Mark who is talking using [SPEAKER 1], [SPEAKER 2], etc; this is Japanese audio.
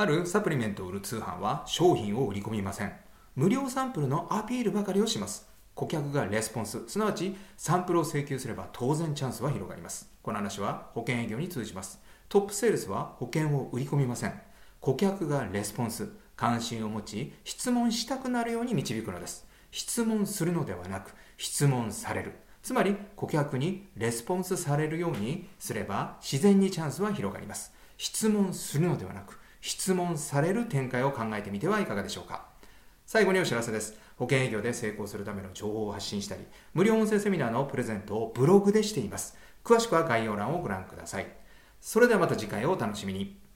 [SPEAKER 1] あるサプリメントを売る通販は商品を売り込みません。無料サンプルのアピールばかりをします。顧客がレスポンス、すなわちサンプルを請求すれば当然チャンスは広がります。この話は保険営業に通じます。トップセールスは保険を売り込みません。顧客がレスポンス、関心を持ち、質問したくなるように導くのです。質問するのではなく、質問される。つまり、顧客にレスポンスされるようにすれば、自然にチャンスは広がります。質問するのではなく、質問される展開を考えてみてはいかがでしょうか。最後にお知らせです。保険営業で成功するための情報を発信したり、無料音声セミナーのプレゼントをブログでしています。詳しくは概要欄をご覧ください。それではまた次回をお楽しみに。